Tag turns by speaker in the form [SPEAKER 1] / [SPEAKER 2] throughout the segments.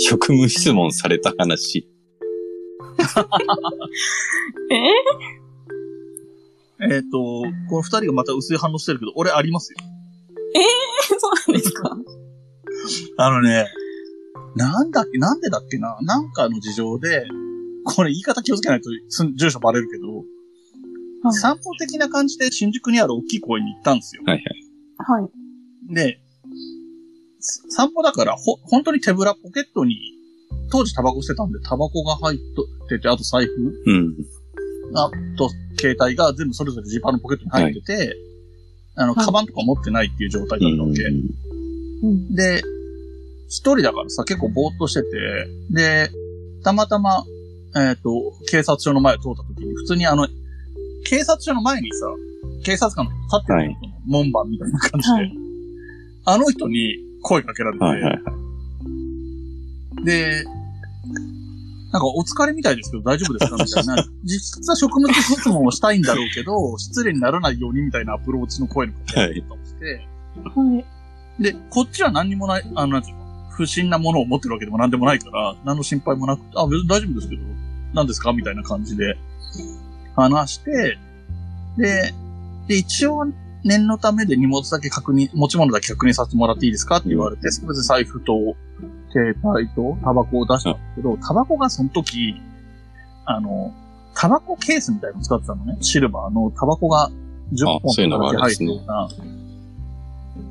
[SPEAKER 1] 職務質問された話。
[SPEAKER 2] え？っ、と、この二人がまた薄い反応してるけど、俺ありますよ。
[SPEAKER 3] そうなんですか？
[SPEAKER 2] あのね、なんだっけ、なんでだっけな、なんかの事情で、これ言い方気をつけないと住所バレるけど、
[SPEAKER 3] はい
[SPEAKER 2] 散歩的な感じで新宿にある大きい公園に行ったんですよ。
[SPEAKER 1] はいはい。
[SPEAKER 3] はい。
[SPEAKER 2] で、す散歩だから、ほ、本当に手ぶらポケットに、当時タバコ捨てたんで、タバコが入ってて、あと財布、
[SPEAKER 1] うん。
[SPEAKER 2] あと携帯が全部それぞれジーパンのポケットに入ってて、あの、
[SPEAKER 3] はい
[SPEAKER 2] カバンとか持ってないっていう状態だったわけ。
[SPEAKER 3] うん。
[SPEAKER 2] で、一人だからさ、結構ぼーっとしてて、で、たまたま、えっ、と、警察署の前を通った時に、普通にあの、警察署の前にさ、警察官が立ってる
[SPEAKER 1] はい
[SPEAKER 2] 門番みたいな感じで、
[SPEAKER 3] はい
[SPEAKER 2] あの人に声かけられて、
[SPEAKER 1] はいはいはい。
[SPEAKER 2] で、なんかお疲れみたいですけど大丈夫ですかみたいな。実は職務質問をしたいんだろうけど、失礼にならないようにみたいなアプローチの声のかけ方をして、
[SPEAKER 3] はい。
[SPEAKER 2] で、こっちは何にもない、あの、なんていうの、不審なものを持ってるわけでも何でもないから、何の心配もなくて、あ、別に大丈夫ですけど、何ですかみたいな感じで話して、で、で、一応、念のためで荷物だけ確認、持ち物だけ確認させてもらっていいですかって言われて、別に財布と、携帯と、タバコを出したんですけど、タバコがその時、あの、タバコケースみたいなの使ってたのね。シルバーのタバコが10
[SPEAKER 1] あ
[SPEAKER 2] 本
[SPEAKER 1] そういうのがあるん
[SPEAKER 2] 入ってるような、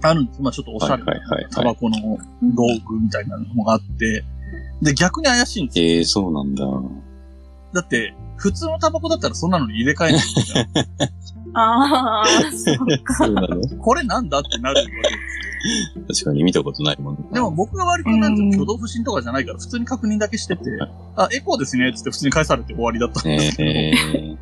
[SPEAKER 2] あるんです。まあちょっとおしゃれなタバコの道具みたいなのがあって、で、逆に怪しいんですよ。
[SPEAKER 1] ええそうなんだ。
[SPEAKER 2] だって、普通のタバコだったらそんなのに入れ替えない。
[SPEAKER 3] ああ、そうか。
[SPEAKER 1] そうなの？
[SPEAKER 2] これなんだってなるわけです
[SPEAKER 1] 確かに見たことないもんね。
[SPEAKER 2] でも僕が割となんていう
[SPEAKER 3] うん
[SPEAKER 2] の挙動不審とかじゃないから普通に確認だけしてて、あ、エコーですねっつって普通に返されて終わりだったんですけど、
[SPEAKER 1] ええ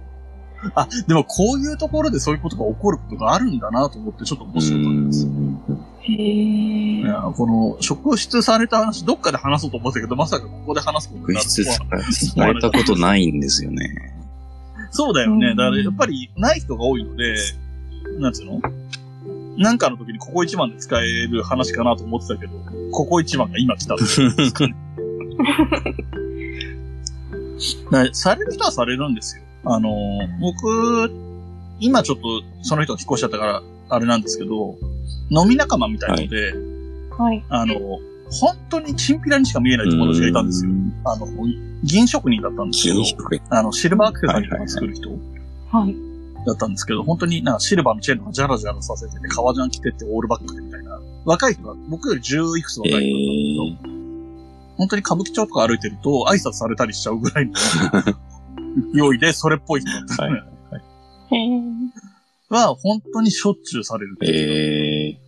[SPEAKER 2] あ、でもこういうところでそういうことが起こることがあるんだなと思ってちょっと
[SPEAKER 1] う
[SPEAKER 2] 面白かったです。
[SPEAKER 1] ん。
[SPEAKER 3] へえ。
[SPEAKER 2] いやこの、職質された話、どっかで話そうと思ったけど、まさかここで話すことにな
[SPEAKER 1] 物
[SPEAKER 2] るとは
[SPEAKER 1] 質されたことないんですよね。
[SPEAKER 2] そうだよね。
[SPEAKER 3] うん
[SPEAKER 2] だからやっぱりない人が多いので、なんつうの？なんかの時にここ一番で使える話かなと思ってたけど、ここ一番が今来たっていうんですかね。される人はされるんですよ。あの、僕、今ちょっとその人が引っ越しちゃったから、あれなんですけど、飲み仲間みたいので、
[SPEAKER 3] はい。
[SPEAKER 2] あの、本当にチンピラにしか見えない友達がいたんですよ。あの、銀職人だったんですけどあの、シルバーアクセサリーとか作る人
[SPEAKER 3] はい。
[SPEAKER 2] だったんですけど、本当になんかシルバーのチェーンとかジャラジャラさせてて、革ジャン着てってオールバックでみたいな。若い人は、僕より10いくつ若い人だったんですけど、本当に歌舞伎町とか歩いてると挨拶されたりしちゃうぐらいの 勢いで、それっぽい人だったのね。
[SPEAKER 3] へえ。
[SPEAKER 2] は、本当にしょっちゅうされる。
[SPEAKER 1] ええ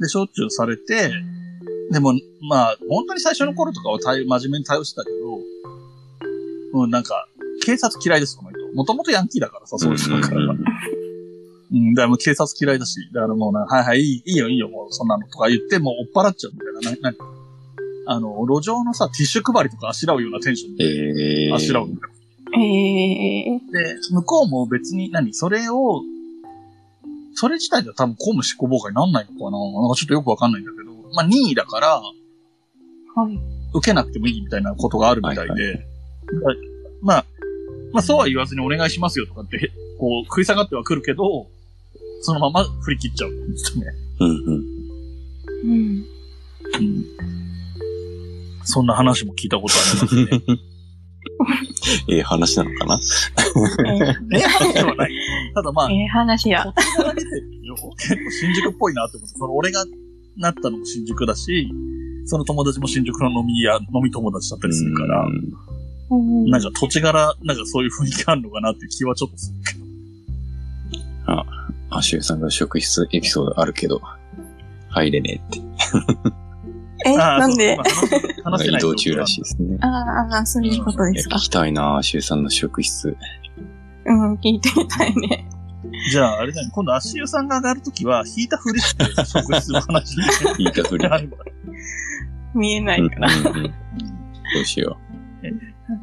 [SPEAKER 2] で、しょっちゅうされて、でも、まあ、本当に最初の頃とかは対真面目に対応してたけど、うん、なんか、警察嫌いです、この人。もともとヤンキーだからさ、そういう人だから。
[SPEAKER 1] うん
[SPEAKER 2] うん、だからもう警察嫌いだし、だからもうな、はいはい、いいいいよいいよ、もうそんなのとか言って、もう追っ払っちゃうみたいな。な、な、あの、路上のさ、ティッシュ配りとかあしらうようなテンションで、
[SPEAKER 1] ええ
[SPEAKER 2] あしらうのよ。
[SPEAKER 3] へえ。
[SPEAKER 2] で、向こうも別に何、それを、それ自体では多分公務執行妨害になんないのかななんかちょっとよくわかんないんだけど、まあ任意だから、
[SPEAKER 3] はい。
[SPEAKER 2] 受けなくてもいいみたいなことがあるみたいで、
[SPEAKER 1] はい
[SPEAKER 2] だまあ、まあそうは言わずにお願いしますよとかって、へこう食い下がってはくるけど、そのまま振り切っちゃうんですよね。
[SPEAKER 1] うんうん。
[SPEAKER 3] うん。
[SPEAKER 2] うん。そんな話も聞いたことありますね。
[SPEAKER 1] ええ話なのかな？
[SPEAKER 2] ええ話ではない。ただまあ、
[SPEAKER 3] ええ話や
[SPEAKER 2] こ。っちから出てるよ。結構新宿っぽいなって思って、その俺がなったのも新宿だし、その友達も新宿の飲み屋、飲み友達だったりするから、
[SPEAKER 1] うん
[SPEAKER 3] うん
[SPEAKER 2] なんか土地柄、なんかそういう雰囲気あるのかなっていう気はちょっとするけど。
[SPEAKER 1] アシューさんが職質エピソードあるけど、入れねえって。
[SPEAKER 3] え、
[SPEAKER 2] あー
[SPEAKER 3] なんで？
[SPEAKER 2] そうまあ話せない
[SPEAKER 1] 移動中らしいですね。
[SPEAKER 3] ああ、そういうことですか？
[SPEAKER 1] いや聞。きたいなアシューさんの職質。
[SPEAKER 3] うん、聞いてみたいね。
[SPEAKER 2] じゃあ、あれだね、今度足湯さんが上がるときは、引いたふりして食事する話に
[SPEAKER 1] 言いたふり。
[SPEAKER 3] 見えな
[SPEAKER 1] うんうん
[SPEAKER 3] いから。
[SPEAKER 1] うんどうしよ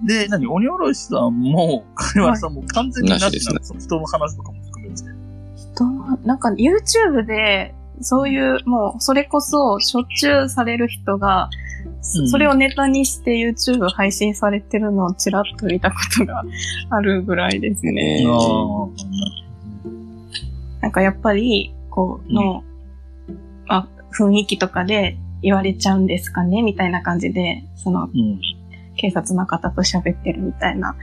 [SPEAKER 2] で、何？鬼おろしさんも、金丸さんも完全になしなん。人の話とかも含めて。
[SPEAKER 3] 人のなんか YouTube で、そういう、もう、それこそ、しょっちゅうされる人が、そ
[SPEAKER 2] うん
[SPEAKER 3] それをネタにして YouTube 配信されてるのをちらっと見たことがあるぐらいですね。なんかやっぱり、こう、の、あ、雰囲気とかで言われちゃうんですかねみたいな感じで、その、
[SPEAKER 2] うん。
[SPEAKER 3] 警察の方と喋ってるみたいな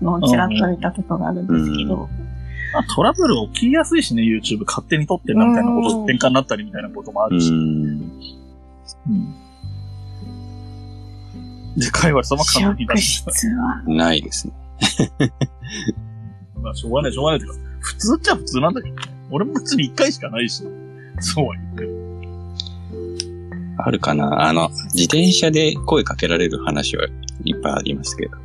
[SPEAKER 3] のをちらっと見たことがあるんですけど、
[SPEAKER 2] まあ、トラブル起きやすいしね、YouTube 勝手に撮ってんなみたいなこと、
[SPEAKER 3] うん
[SPEAKER 2] 喧嘩になったりみたいなこともあ
[SPEAKER 1] う
[SPEAKER 2] るし。
[SPEAKER 1] ん。
[SPEAKER 2] うん。で、会話様完全に出
[SPEAKER 3] 職
[SPEAKER 2] した。
[SPEAKER 3] 質は、
[SPEAKER 1] ないですね。
[SPEAKER 2] まあ、しょうがない、しょうがないというか、普通っちゃ普通なんだけどね。俺も別に一回しかないし、そうは言っても。
[SPEAKER 1] あるかなあの、自転車で声かけられる話はいっぱいありますけど。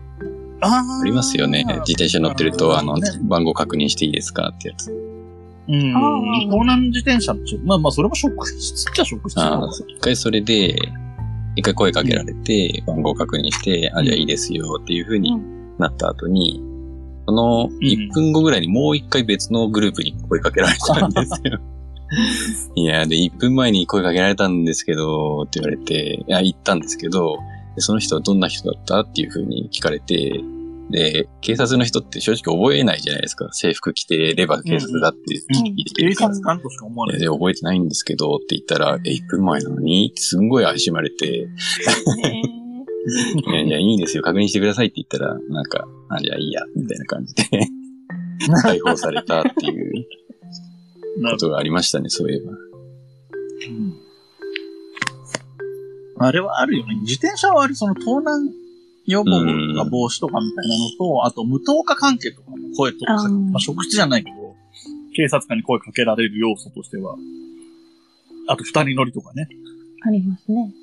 [SPEAKER 2] あ
[SPEAKER 1] ありますよね。自転車乗ってると、あの
[SPEAKER 2] ね、
[SPEAKER 1] 番号確認していいですかってやつ。
[SPEAKER 2] うん。盗難自転車のちまあまあ、それも職質っちゃ職質な
[SPEAKER 1] ああ一回それで、一回声かけられて、番号確認して、あ、じゃあいいですよっていう風になった後に、その1分後ぐらいにもう一回別のグループに声かけられたんですよ。いや、で、1分前に声かけられたんですけど、って言われて、いや、行ったんですけど、でその人はどんな人だったっていう風に聞かれて、で、警察の人って正直覚えないじゃないですか。制服着てれば警察だって聞いて
[SPEAKER 2] 警
[SPEAKER 1] るから。
[SPEAKER 2] 察官としか思わない。
[SPEAKER 1] で、覚えてないんですけどって言ったら、え、1分前なのにってすんごい怪しまれて、
[SPEAKER 3] ね
[SPEAKER 1] いやいや、いいですよ、確認してくださいって言ったら、なんか、あ、じゃあいいや、みたいな感じで解放されたっていう
[SPEAKER 2] な
[SPEAKER 1] ことがありましたね、そういえば。
[SPEAKER 2] うんあれはあるよね。自転車はあれ、その盗難予防とか防止とかみたいなのと、あと無灯火関係とかの声とか、
[SPEAKER 3] あー
[SPEAKER 2] まあ、職質じゃないけど、警察官に声かけられる要素としては、あと二人乗りとかね。
[SPEAKER 3] ありますね。